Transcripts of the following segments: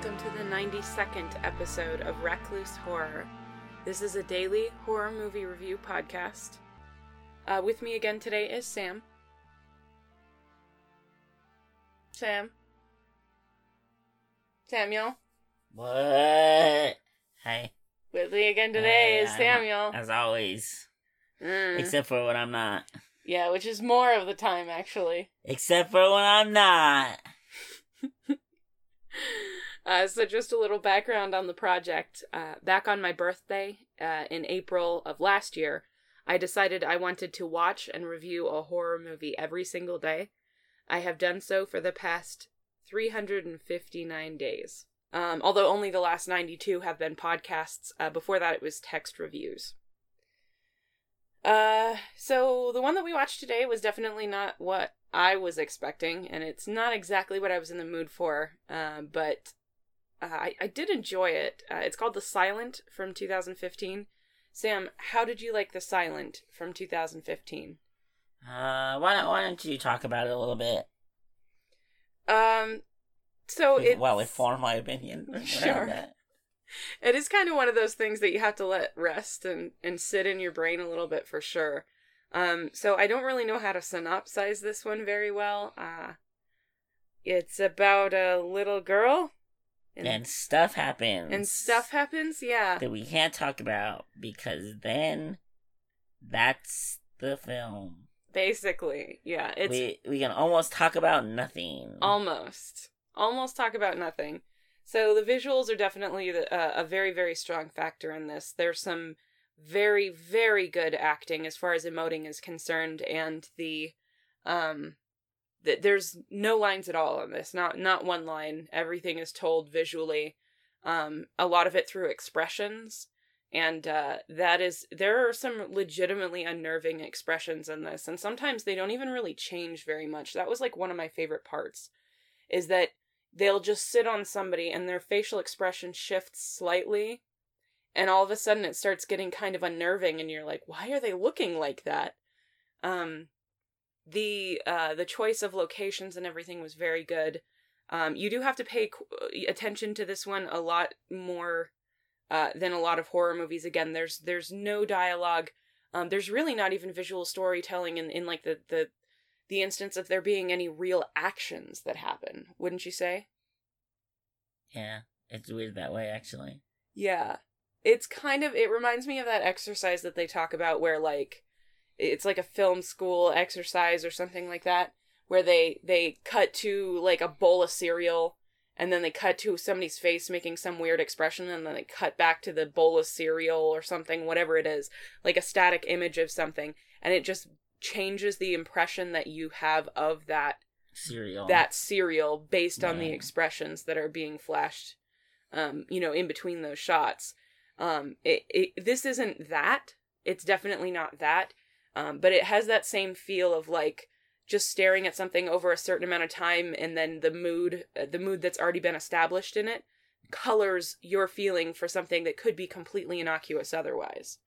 welcome to the 92nd episode of Recluse Horror. This is a daily horror movie review podcast. Uh, with me again today is Sam. Sam. Samuel. What? Hey. With me again today Hey, is I'm- Samuel. As always. Mm. Except for when I'm not. yeah, which is more of the time, actually. Except for when I'm not. Uh, so, just a little background on the project. Uh, back on my birthday uh, in April of last year, I decided I wanted to watch and review a horror movie every single day. I have done so for the past 359 days. Um, although only the last 92 have been podcasts. Uh, before that, it was text reviews. Uh, so the one that we watched today was definitely not what I was expecting, and it's not exactly what I was in the mood for. Uh, but uh, I I did enjoy it. Uh, it's called The Silent from 2015. Sam, how did you like The Silent from 2015? Uh, why don't, why don't you talk about it a little bit? Um, so it well, inform my opinion. Sure. it is kind of one of those things that you have to let rest and and sit in your brain a little bit for sure. Um, so I don't really know how to synopsize this one very well. Uh, it's about a little girl, And stuff happens. and stuff happens. Yeah, that we can't talk about because then that's the film. basically, yeah. It's we we can almost talk about nothing. almost almost talk about nothing. So the visuals are definitely the, uh, a very very strong factor in this. There's some very very good acting as far as emoting is concerned, and the um. Th- There's no lines at all on this. Not not one line. Everything is told visually. Um, a lot of it through expressions, and uh, that is there are some legitimately unnerving expressions in this and sometimes they don't even really change very much that was like one of my favorite parts is that they'll just sit on somebody and their facial expression shifts slightly and all of a sudden it starts getting kind of unnerving and you're like why are they looking like that um the uh the choice of locations and everything was very good um you do have to pay qu- attention to this one a lot more uh, than a lot of horror movies. Again, there's there's no dialogue. Um, there's really not even visual storytelling in, in like the, the the instance of there being any real actions that happen. Wouldn't you say? yeah, it's weird that way actually. Yeah. It's kind of it reminds me of that exercise that they talk about where like it's like a film school exercise or something like that where they they cut to like a bowl of cereal and then they cut to somebody's face making some weird expression and then they cut back to the bowl of cereal or something whatever it is like a static image of something and it just changes the impression that you have of that Cereal. that cereal based on the expressions that are being flashed um you know in between those shots. Um it, it this isn't that. It's definitely not that um but it has that same feel of like just staring at something over a certain amount of time and then the mood uh, the mood that's already been established in it colors your feeling for something that could be completely innocuous otherwise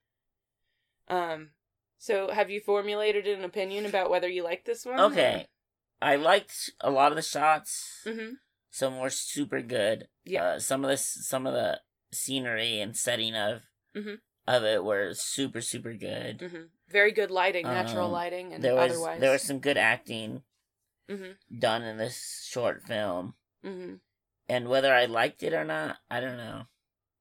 um so have you formulated an opinion about whether you like this one Okay. I liked a lot of the shots. mm-hmm Some were super good. Yeah. Uh, some of the some of the scenery and setting of Mhm. Of it were super super good. hmm Very good lighting, natural Um, lighting, and there was otherwise. there was some good acting hmm done in this short film, hmm and whether I liked it or not, I don't know.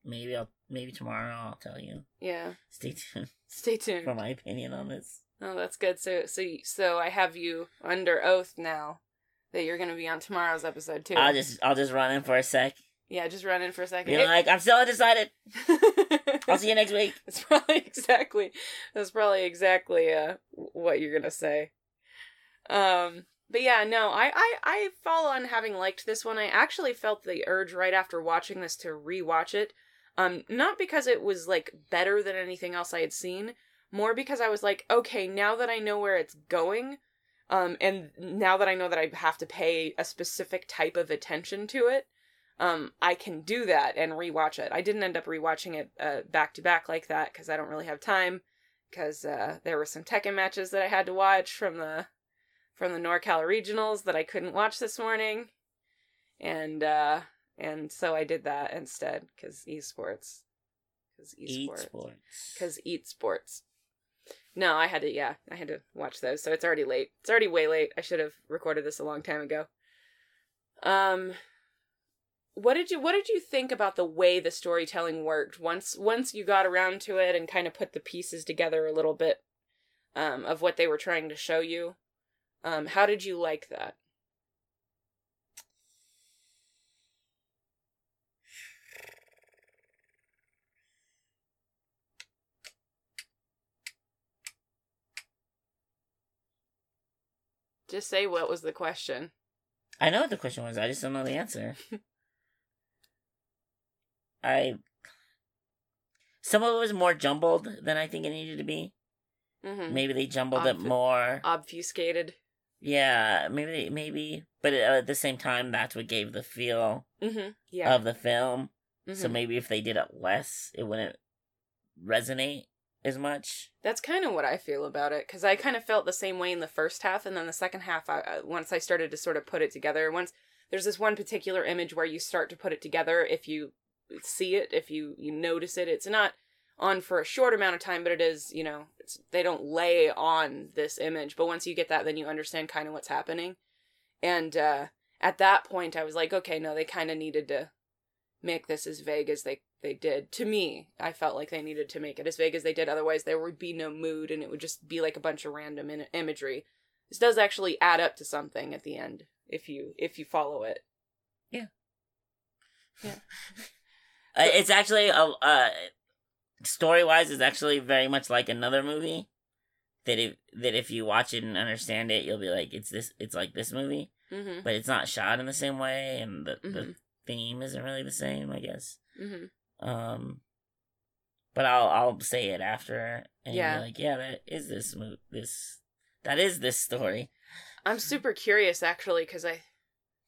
Maybe I'll maybe tomorrow I'll tell you. Yeah. Stay tuned Stay tuned. for my opinion on this. Oh, that's good. So, so, so I have you under oath now that you're going to be on tomorrow's episode too. I'll just I'll just run in for a sec. Yeah, just run in for a second. Be like, I'm still undecided. I'll see you next week. That's probably exactly. That's probably exactly uh what you're gonna say. Um, but yeah, no, I I I fall on having liked this one. I actually felt the urge right after watching this to rewatch it. Um, not because it was like better than anything else I had seen, more because I was like, okay, now that I know where it's going, um, and now that I know that I have to pay a specific type of attention to it, um, I can do that and rewatch it. I didn't end up rewatching it uh, back to back like that because I don't really have time. Because uh, there were some Tekken matches that I had to watch from the from the NorCal regionals that I couldn't watch this morning, and uh, and so I did that instead because esports, because esports, sports. because eat sports. No, I had to. Yeah, I had to watch those. So it's already late. It's already way late. I should have recorded this a long time ago. Um, what did you What did you think about the way the storytelling worked once once you got around to it and kind of put the pieces together a little bit, um, of what they were trying to show you? Um, how did you like that? Just say what was the question. I know what the question was. I just don't know the answer. I. Some of it was more jumbled than I think it needed to be. Mm-hmm. Maybe they jumbled it more. Obfuscated. Yeah, maybe maybe, but at the same time, that's what gave the feel Mm-hmm. Yeah. of the film. So Mhm. maybe if they did it less, it wouldn't resonate as much. That's kind of what I feel about it because I kind of felt the same way in the first half, and then the second half, I- once I started to sort of put it together, once there's this one particular image where you start to put it together. If you see it, if you you notice it, it's not on for a short amount of time, but it is. You know, it's, they don't lay on this image, but once you get that, then you understand kind of what's happening. And uh, at that point, I was like, okay, no, they kind of needed to make this as vague as they they did. To me, I felt like they needed to make it as vague as they did. Otherwise, there would be no mood, and it would just be like a bunch of random in- imagery. This does actually add up to something at the end if you if you follow it. Uh, it's actually a uh, story wise, it's actually very much like another movie. That if that if you watch it and understand it, you'll be like, it's this, it's like this movie, Mm-hmm. but it's not shot in the same way, and the the Mhm. theme isn't really the same, I guess. Mm-hmm. Um, but I'll I'll say it after, and Yeah. like, yeah, that is this mo- this that is this story. I'm super curious actually because I,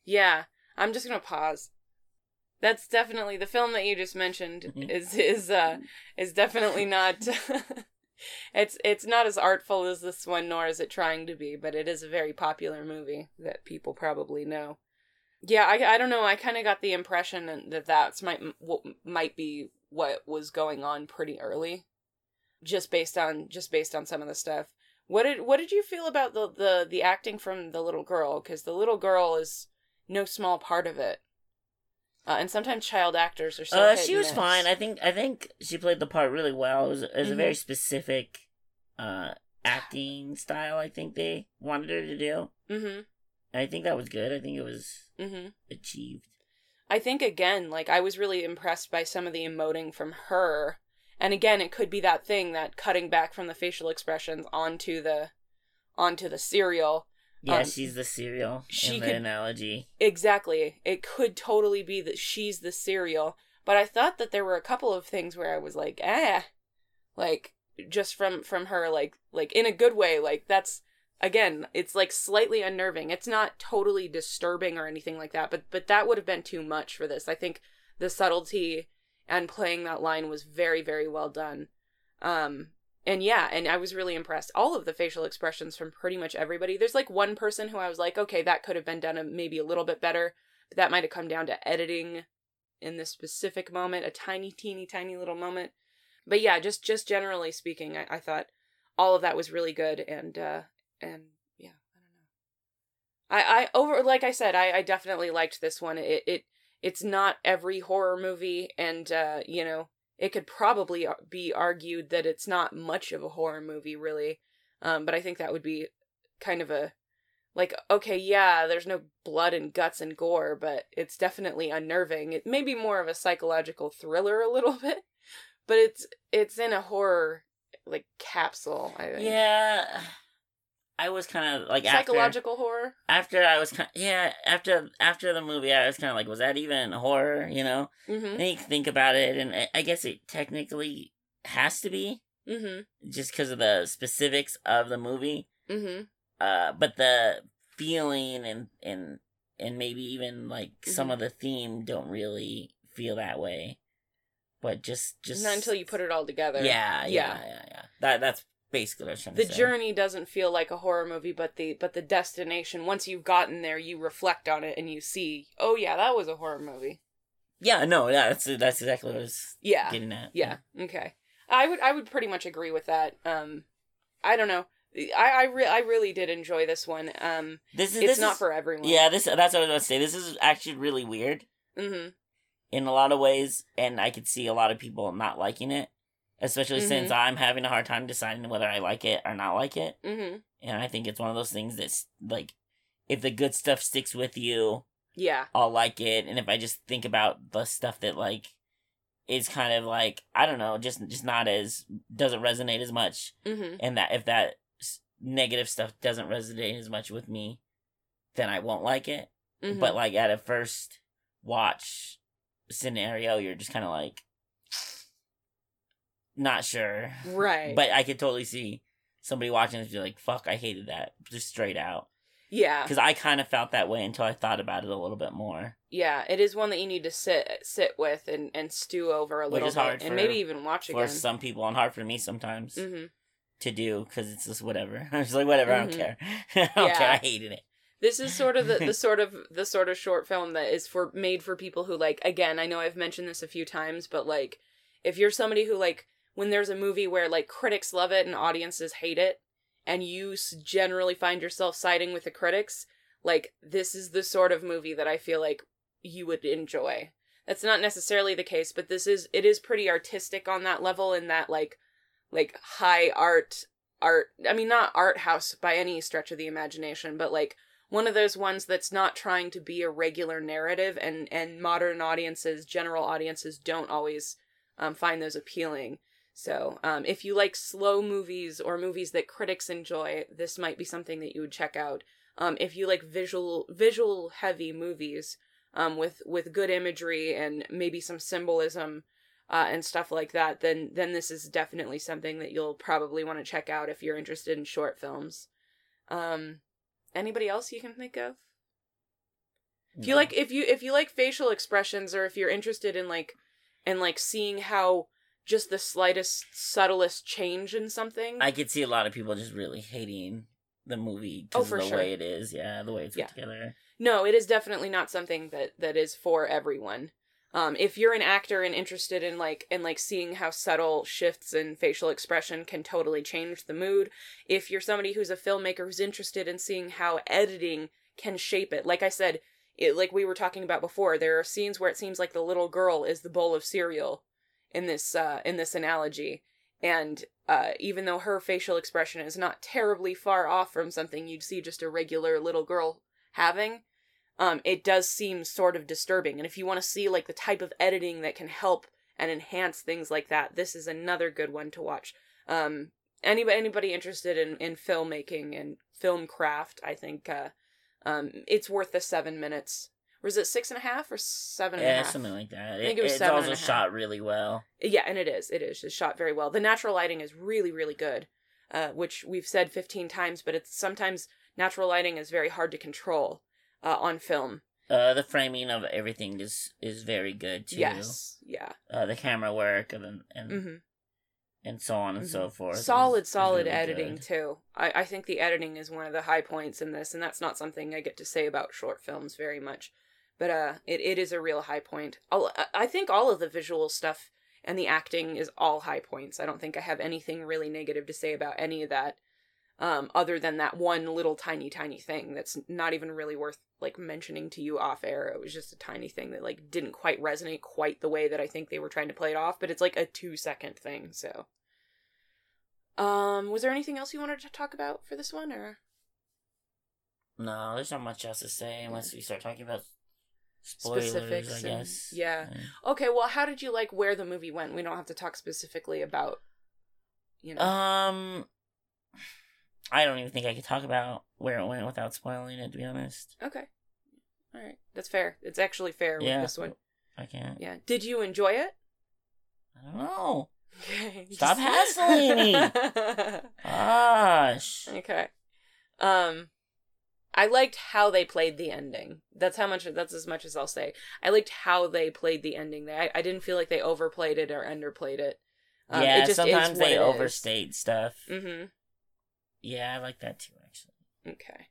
yeah, I'm just gonna pause. That's definitely the film that you just mentioned Mhm. is is uh is definitely not. it's it's not as artful as this one, nor is it trying to be, but it is a very popular movie that people probably know. Yeah, I, I don't know. I kind of got the impression that that's might what might be what was going on pretty early, just based on just based on some of the stuff. What did what did you feel about the the the acting from the little girl? Because the little girl is no small part of it, uh, and sometimes child actors are so. uh, she was fine. I think I think she played the part really well. It was it was Mhm. a very specific uh acting style. I think they wanted her to do. Mm-hmm. I think that was good. I think it was Mm-hmm. achieved. I think again, like I was really impressed by some of the emoting from her. And again, it could be that thing that cutting back from the facial expressions onto the onto the cereal. Yeah, Um, she's the cereal she in the could- analogy. Exactly. It could totally be that she's the cereal. But I thought that there were a couple of things where I was like, eh. Like just from from her like like in a good way, like that's again, it's like slightly unnerving. It's not totally disturbing or anything like that, but but that would have been too much for this. I think the subtlety and playing that line was very very well done. Um and yeah, and I was really impressed. All of the facial expressions from pretty much everybody. There's like one person who I was like, okay, that could have been done a, maybe a little bit better, but that might have come down to editing in this specific moment, a tiny, teeny, tiny little moment. But yeah, just just generally speaking, I, I thought all of that was really good, and uh and yeah, I don't know. I I over like I said, I I definitely liked this one. It it it's not every horror movie, and uh you know it could probably be argued that it's not much of a horror movie, really. Um, but I think that would be kind of a like okay, yeah, there's no blood and guts and gore, but it's definitely unnerving. It may be more of a psychological thriller a little bit, but it's it's in a horror like capsule. I think. Yeah, I was kind of like after psychological horror. after I was kind yeah after after the movie I was kind of like was that even horror you know Mm-hmm. then you think about it and I- I guess it technically has to be Mm-hmm. just because of the specifics of the movie Mm-hmm. uh but the feeling and and and maybe even like some Mhm. of the theme don't really feel that way but just just Not until you put it all together. yeah yeah Yeah. yeah yeah that that's basically what I was trying the to say journey doesn't feel like a horror movie but the but the destination once you've gotten there you reflect on it and you see oh yeah that was a horror movie Yeah, no, yeah, that's that's exactly what I was Yeah. getting at. Yeah. Okay. I would I would pretty much agree with that. Um, I don't know. I I, re- I really did enjoy this one. Um, This is it's this not is, for everyone. Yeah, this that's what I was going to say. This is actually really weird Mm-hmm. in a lot of ways, and I could see a lot of people not liking it, especially since Mm-hmm. I'm having a hard time deciding whether I like it or not like it. Mm-hmm. And I think it's one of those things that's like, if the good stuff sticks with you, Yeah. I'll like it. And if I just think about the stuff that like is kind of like I don't know, just just not as doesn't resonate as much, Mm-hmm. and that if that negative stuff doesn't resonate as much with me, then I won't like it. mm-hmm. But like at a first watch scenario, you're just kind of like not sure. right. But I could totally see somebody watching this be like, "Fuck, I hated that," just straight out. yeah. Because I kind of felt that way until I thought about it a little bit more. Yeah. It is one that you need to sit sit with and and stew over a Which little bit, hard and for- maybe even watch For again. some people, and hard for me sometimes Mm-hmm. to do because it's just whatever. I'm just like, whatever. I don't care. I don't Yeah. care. I hated it. This is sort of the, the sort of the sort of short film that is for made for people who like again, I know I've mentioned this a few times, but like if you're somebody who like when there's a movie where like critics love it and audiences hate it and you generally find yourself siding with the critics, like this is the sort of movie that I feel like you would enjoy. That's not necessarily the case, but this is it is pretty artistic on that level in that like like high art art I mean not art house by any stretch of the imagination, but like one of those ones that's not trying to be a regular narrative and and modern audiences general audiences don't always um, find those appealing so um, if you like slow movies or movies that critics enjoy this might be something that you would check out. Um, if you like visual visual heavy movies um, with with good imagery and maybe some symbolism uh, and stuff like that then then this is definitely something that you'll probably want to check out if you're interested in short films. Um, anybody else you can think of? If you like if you if you like facial expressions or if you're interested in like in like seeing how just the slightest subtlest change in something I could see a lot of people just really hating the movie Oh, because for of the sure. way it is. Yeah, the way it's put together. no it is definitely not something that that is for everyone um if you're an actor and interested in like in like seeing how subtle shifts in facial expression can totally change the mood if you're somebody who's a filmmaker who's interested in seeing how editing can shape it like i said it like we were talking about before there are scenes where it seems like the little girl is the bowl of cereal in this uh in this analogy. And uh even though her facial expression is not terribly far off from something you'd see just a regular little girl having um it does seem sort of disturbing. And if you want to see like the type of editing that can help and enhance things like that this is another good one to watch. Um anybody anybody interested in in filmmaking and film craft i think uh um it's worth the seven minutes was it six and a half or seven and a Yeah, half? something like that. I think it, it was it's also a shot really well. Yeah, and it is. It is. It's shot very well. The natural lighting is really, really good, uh, which we've said 15 times, but it's sometimes natural lighting is very hard to control uh, on film. Uh, the framing of everything is is very good too. Yes. Yeah. Uh, the camera work and and, hmm and so on and so forth. is- Solid, is solid really editing, good. too. I, I think the editing is one of the high points in this, and that's not something I get to say about short films very much. But uh, it, it is a real high point. I'll, I- I think all of the visual stuff and the acting is all high points. I don't think I have anything really negative to say about any of that. Um, other than that one little tiny tiny thing that's not even really worth like mentioning to you off air. It was just a tiny thing that like didn't quite resonate quite the way that I think they were trying to play it off, but it's like a 2 second thing, so um was there anything else you wanted to talk about for this one or No, there's not much else to say unless we start talking about spoilers. Specifics I and- guess. yeah. Okay, well how did you like where the movie went? We don't have to talk specifically about you know. Um, I don't even think I could talk about where it went without spoiling it. To be honest, okay. All right. That's fair. It's actually fair with this one. I can't. Yeah. Did you enjoy it? I don't know. Okay. Stop hassling me. Gosh. Okay. Um I liked how they played the ending. That's how much that's as much as I'll say. I liked how they played the ending. I, I didn't feel like they overplayed it or underplayed it. Um, yeah, it just sometimes they it is. overstate stuff. Mhm. Yeah, I like that too. Actually, Okay.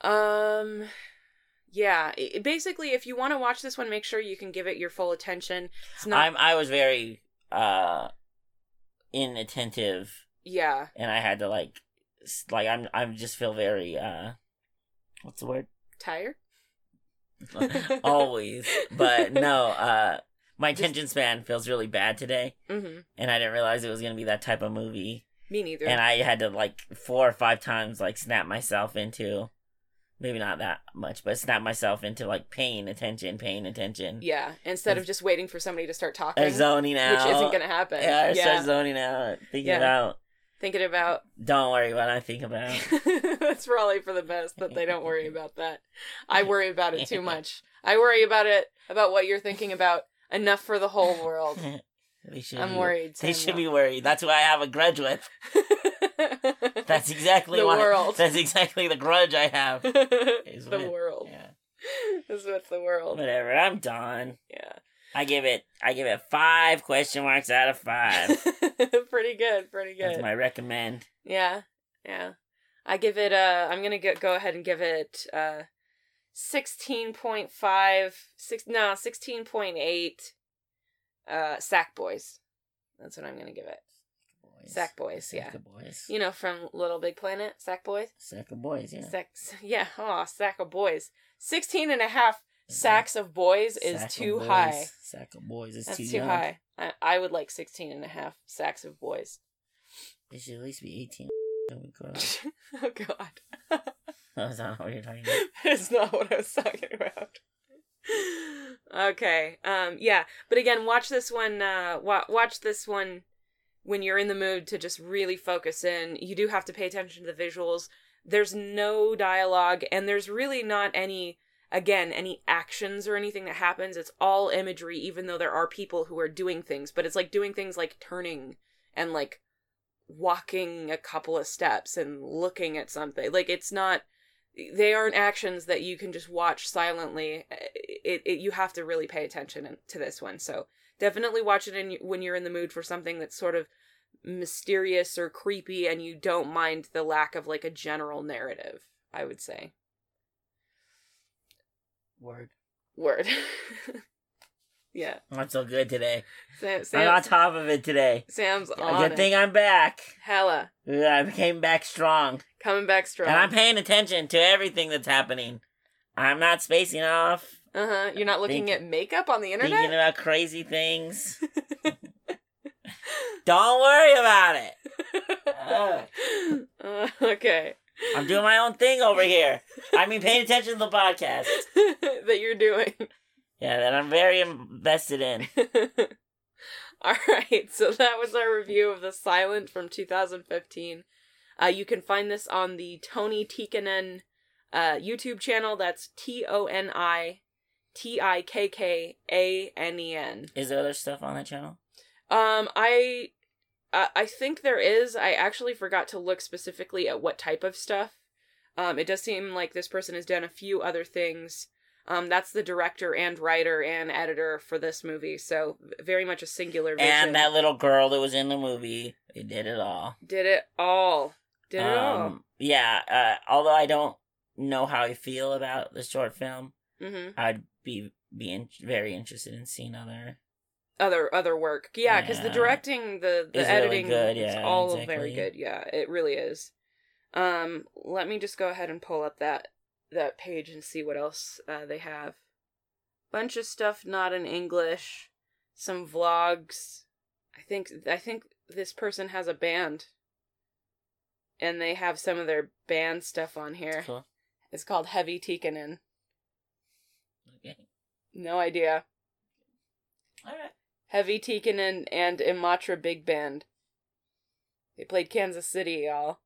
Um yeah. i- basically, if you want to watch this one, make sure you can give it your full attention. It's not. I'm I was very uh inattentive yeah. and I had to like like I'm I'm just feel very uh what's the word? Tired. Always. But no, uh my Just- attention span feels really bad today Mm-hmm. and I didn't realize it was gonna be that type of movie. Me neither. And I had to like four or five times like snap myself into maybe not that much, but snap myself into like paying attention, paying attention. yeah. Instead of just waiting for somebody to start talking, Or zoning out. which isn't going to happen. Yeah, I yeah. start zoning out. Thinking Yeah. about Thinking about. don't worry what I think about. That's probably for the best that they don't worry about that. I worry about it too much. I worry about it about what you're thinking about enough for the whole world. they should I'm be, worried. They should be worried. That's who I have a grudge with. That's exactly The what world. That's exactly the grudge I have. Is the with- world. Yeah. Is with the world. Whatever. I'm done. Yeah. I give it. I give it five question marks out of five. pretty good. Pretty good. That's my recommend. Yeah. Yeah. I give it uh I'm gonna get, go ahead and give it uh 16.5 six no 16.8 uh sack boys that's what i'm gonna give it Boys. sack boys yeah Sack of boys. you know from little big planet sack boys Sack of boys. Yeah. sack yeah oh sack of boys 16 and a half sacks of boys is Sack too boys. high Sack of boys is that's too, too high I, I would like 16 and a half sacks of boys It should at least be eighteen. Oh god. oh god That's not what you're talking about. That's not what I was talking about. okay. Um. Yeah. But again, watch this one. Uh. Wa- watch this one when you're in the mood to just really focus in. You do have to pay attention to the visuals. There's no dialogue, and there's really not any. Again, any actions or anything that happens, it's all imagery, even though there are people who are doing things. But it's like doing things like turning and like walking a couple of steps and looking at something. Like it's not they aren't actions that you can just watch silently. It, it you have to really pay attention to this one. So definitely watch it in, when you're in the mood for something that's sort of mysterious or creepy, and you don't mind the lack of like a general narrative. I would say Word. word. yeah, I'm so good today. Sam, I'm on top of it today. Sam's A on good it. thing I'm back. Hella Yeah, I came back strong. coming back strong. And I'm paying attention to everything that's happening. I'm not spacing off, uh huh. You're not looking Think- at makeup on the internet? Thinking internet. about crazy things. Don't worry about it. Uh, okay. I'm doing my own thing over here. I mean, paying attention to the podcast. that you're doing. Yeah, that I'm very invested in. All right, so that was our review of The Silent from 2015. Uh, you can find this on the Toni Tikkanen uh, YouTube channel. That's T O N I T I K K A N E N. Is there other stuff on that channel? Um, I, I I think there is. I actually forgot to look specifically at what type of stuff. Um, it does seem like this person has done a few other things. Um, that's the director and writer and editor for this movie, so very much a singular vision. And that little girl that was in the movie, they did it all. did it all. Did it all. Um, yeah, uh, although I don't know how I feel about the short film, Mm-hmm. I'd be be in- very interested in seeing other. Other other work, yeah, because the directing, the the really editing, good, it's all exactly. very good. Yeah, it really is. Um, let me just go ahead and pull up that that page and see what else uh, they have. Bunch of stuff not in English, some vlogs. I think I think this person has a band, and they have some of their band stuff on here. Cool. It's called Heavy Tikkanen. Okay. No idea. All right. Heavy Tikkanen and Imatra Big Band. They played Kansas City, y'all.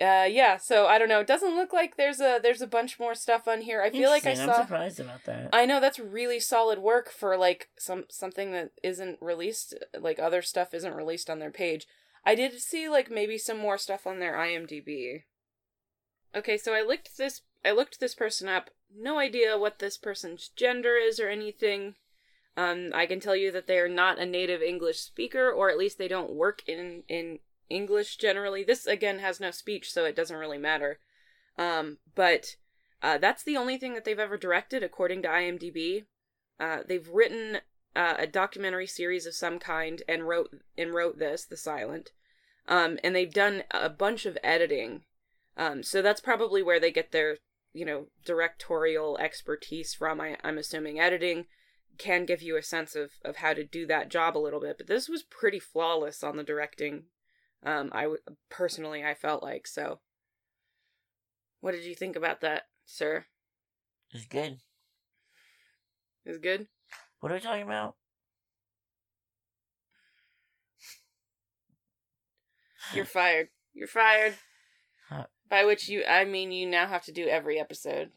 Uh, yeah. So I don't know. It doesn't look like there's a there's a bunch more stuff on here. I feel like I Interesting. I'm saw. surprised about that. I know that's really solid work for like some something that isn't released. Like other stuff isn't released on their page. I did see like maybe some more stuff on their IMDb. Okay, so I looked this I looked this person up. No idea what this person's gender is or anything. Um, I can tell you that they are not a native English speaker, or at least they don't work in in English generally. This again has no speech, so it doesn't really matter. Um, but Uh, that's the only thing that they've ever directed, according to IMDb. Uh, they've written uh, a documentary series of some kind and wrote and wrote this, The Silent. Um, and they've done a bunch of editing. Um, so that's probably where they get their, you know, directorial expertise from. I, I'm assuming editing can give you a sense of, of how to do that job a little bit. But this was pretty flawless on the directing. Um, I w- personally I felt like so. What did you think about that, sir? It's good. it's good. What are we talking about? You're fired. You're fired. Huh. By which you, I mean, you now have to do every episode.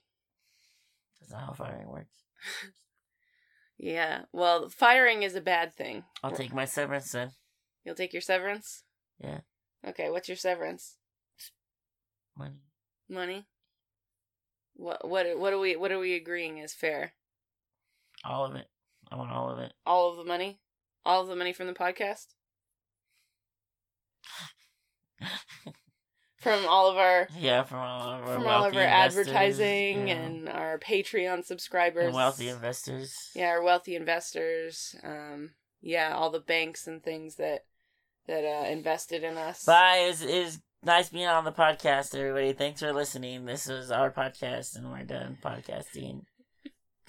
That's not how firing works. Yeah. Well, firing is a bad thing. I'll take my severance then. You'll take your severance. Yeah. Okay. What's your severance? Money. Money. What? What? What are we? What are we agreeing is fair? All of it. I want all of it. All of the money. All of the money from the podcast. From all of our yeah, from all of our from all of our advertising yeah. and our Patreon subscribers. and wealthy investors. yeah, our wealthy investors. Um, yeah, all the banks and things that that uh, invested in us. Bye. Is is nice being on the podcast, everybody. Thanks for listening. This was our podcast, and we're done podcasting.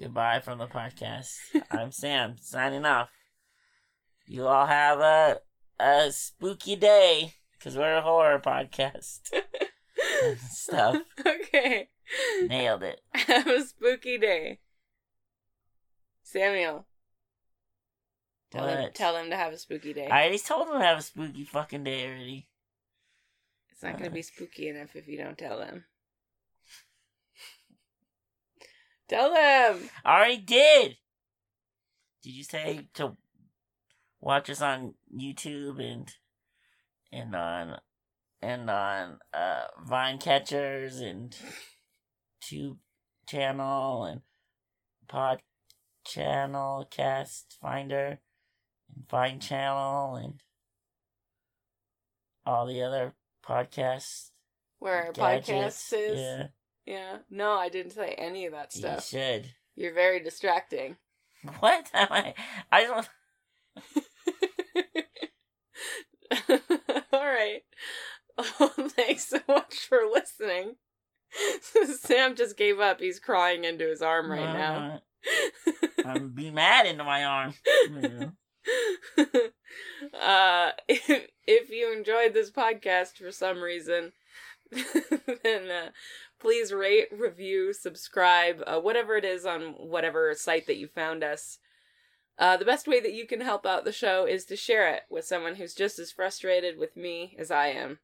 Goodbye from the podcast. I'm Sam, signing off. You all have a a spooky day because we're a horror podcast. stuff. okay. Nailed it. Have a spooky day. Samuel. Tell him, What? tell him to have a spooky day. I already told him to have a spooky fucking day already. it's not going to uh. be spooky enough if you don't tell them. tell them. I already did. Did you say to watch us on YouTube and and on and on uh Vine Catchers and Tube channel and Pod channel Cast Finder and Vine channel and all the other podcasts Where our gadgets. podcast is. Yeah, Yeah. No, I didn't say any of that stuff. You should. You're very distracting. What? Am I? I don't. All right. Oh, thanks so much for listening. Sam just gave up. He's crying into his arm right now. I'm be mad into my arm. uh, if, if you enjoyed this podcast for some reason, then uh, please rate, review, subscribe, uh, whatever it is on whatever site that you found us. Uh, the best way that you can help out the show is to share it with someone who's just as frustrated with me as I am.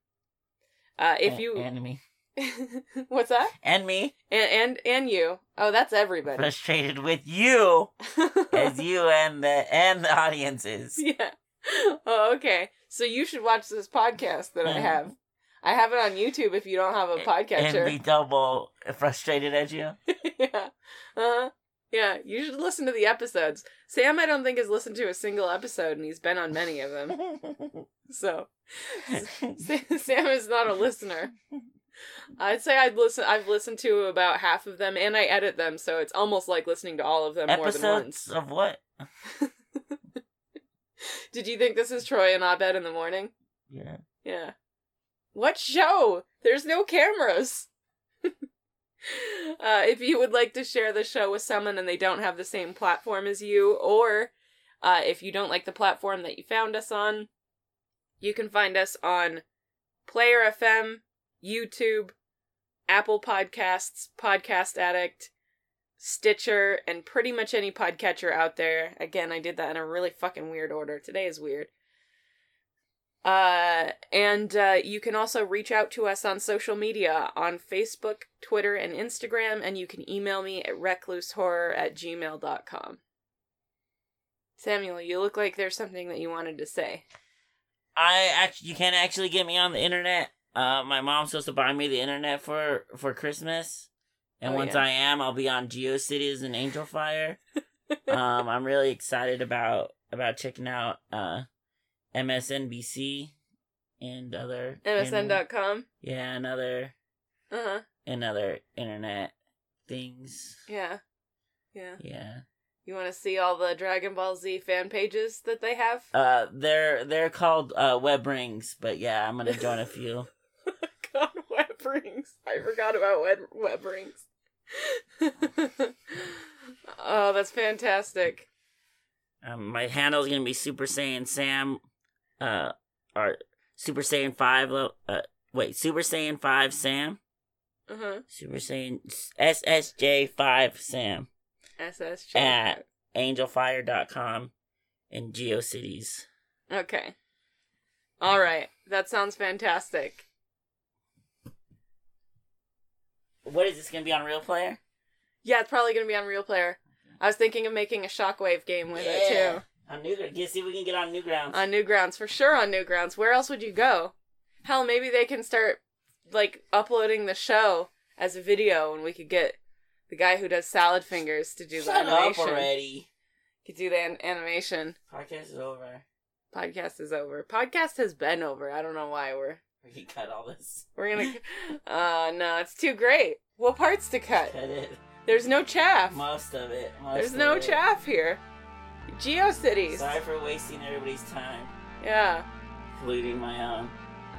Uh, if you, and me what's that? and me And and and you. Oh, that's everybody. frustrated with you as you and the and the audiences. yeah. Oh, okay. So you should watch this podcast that I have. I have it on YouTube if you don't have a And podcatcher. be double frustrated at you. yeah. Uh-huh. Yeah, you should listen to the episodes. Sam, I don't think, has listened to a single episode, and he's been on many of them. So, Sam is not a listener. I'd say I'd listen. I've listened to about half of them, and I edit them, so it's almost like listening to all of them more than Episodes once. of what? Did you think this is Troy and Abed in the morning? Yeah. Yeah. What show? There's no cameras. Uh, if you would like to share the show with someone and they don't have the same platform as you, or uh, if you don't like the platform that you found us on, you can find us on Player FM, YouTube, Apple Podcasts, Podcast Addict, Stitcher, and pretty much any podcatcher out there. Again, I did that in a really fucking weird order. Today is weird. Uh, and uh, you can also reach out to us on social media on Facebook, Twitter, and Instagram, and you can email me at reclusehorror at gmail.com. Samuel, you look like there's something that you wanted to say. I actually, you can't actually get me on the internet. Uh, my mom's supposed to buy me the internet for for Christmas, and Oh, once yeah. I am, I'll be on GeoCities and Angelfire. um, I'm really excited about about checking out uh, MSNBC and other MSN.com. yeah, another Uh huh. another internet things. Yeah. Yeah. Yeah. You want to see all the Dragon Ball Z fan pages that they have? Uh, they're they're called uh web rings, but yeah, I'm gonna join a few. God, web rings. I forgot about web, web rings. oh, that's fantastic. Um, my handle is gonna be Super Saiyan Sam, uh, or Super Saiyan Five. Lo- uh, wait, Super Saiyan Five Sam, Uh huh. Super Saiyan SSJ Five Sam SSJ. at AngelFire.com and GeoCities. Okay. All right. That sounds fantastic. What is this gonna be on RealPlayer? Yeah, it's probably going to be on RealPlayer. I was thinking of making a Shockwave game with it too. On New, get see if we can get on Newgrounds. On Newgrounds, for sure on Newgrounds. Where else would you go? Hell, maybe they can start like uploading the show as a video, and we could get the guy who does Salad Fingers to do the Shut up animation. already. Could do the an- animation. Podcast is over. Podcast is over. Podcast has been over. I don't know why we're We can cut all this. we're gonna. uh no, it's too great. What parts to cut? Cut it. There's no chaff. Most of it. Most There's of no it. chaff here. GeoCities. Sorry for wasting everybody's time, Yeah. including my own.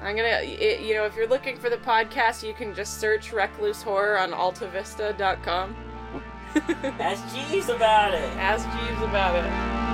I'm gonna, it, you know, if you're looking for the podcast, you can just search Recluse Horror on altavista.com. Ask Jeeves about it. Ask Jeeves about it.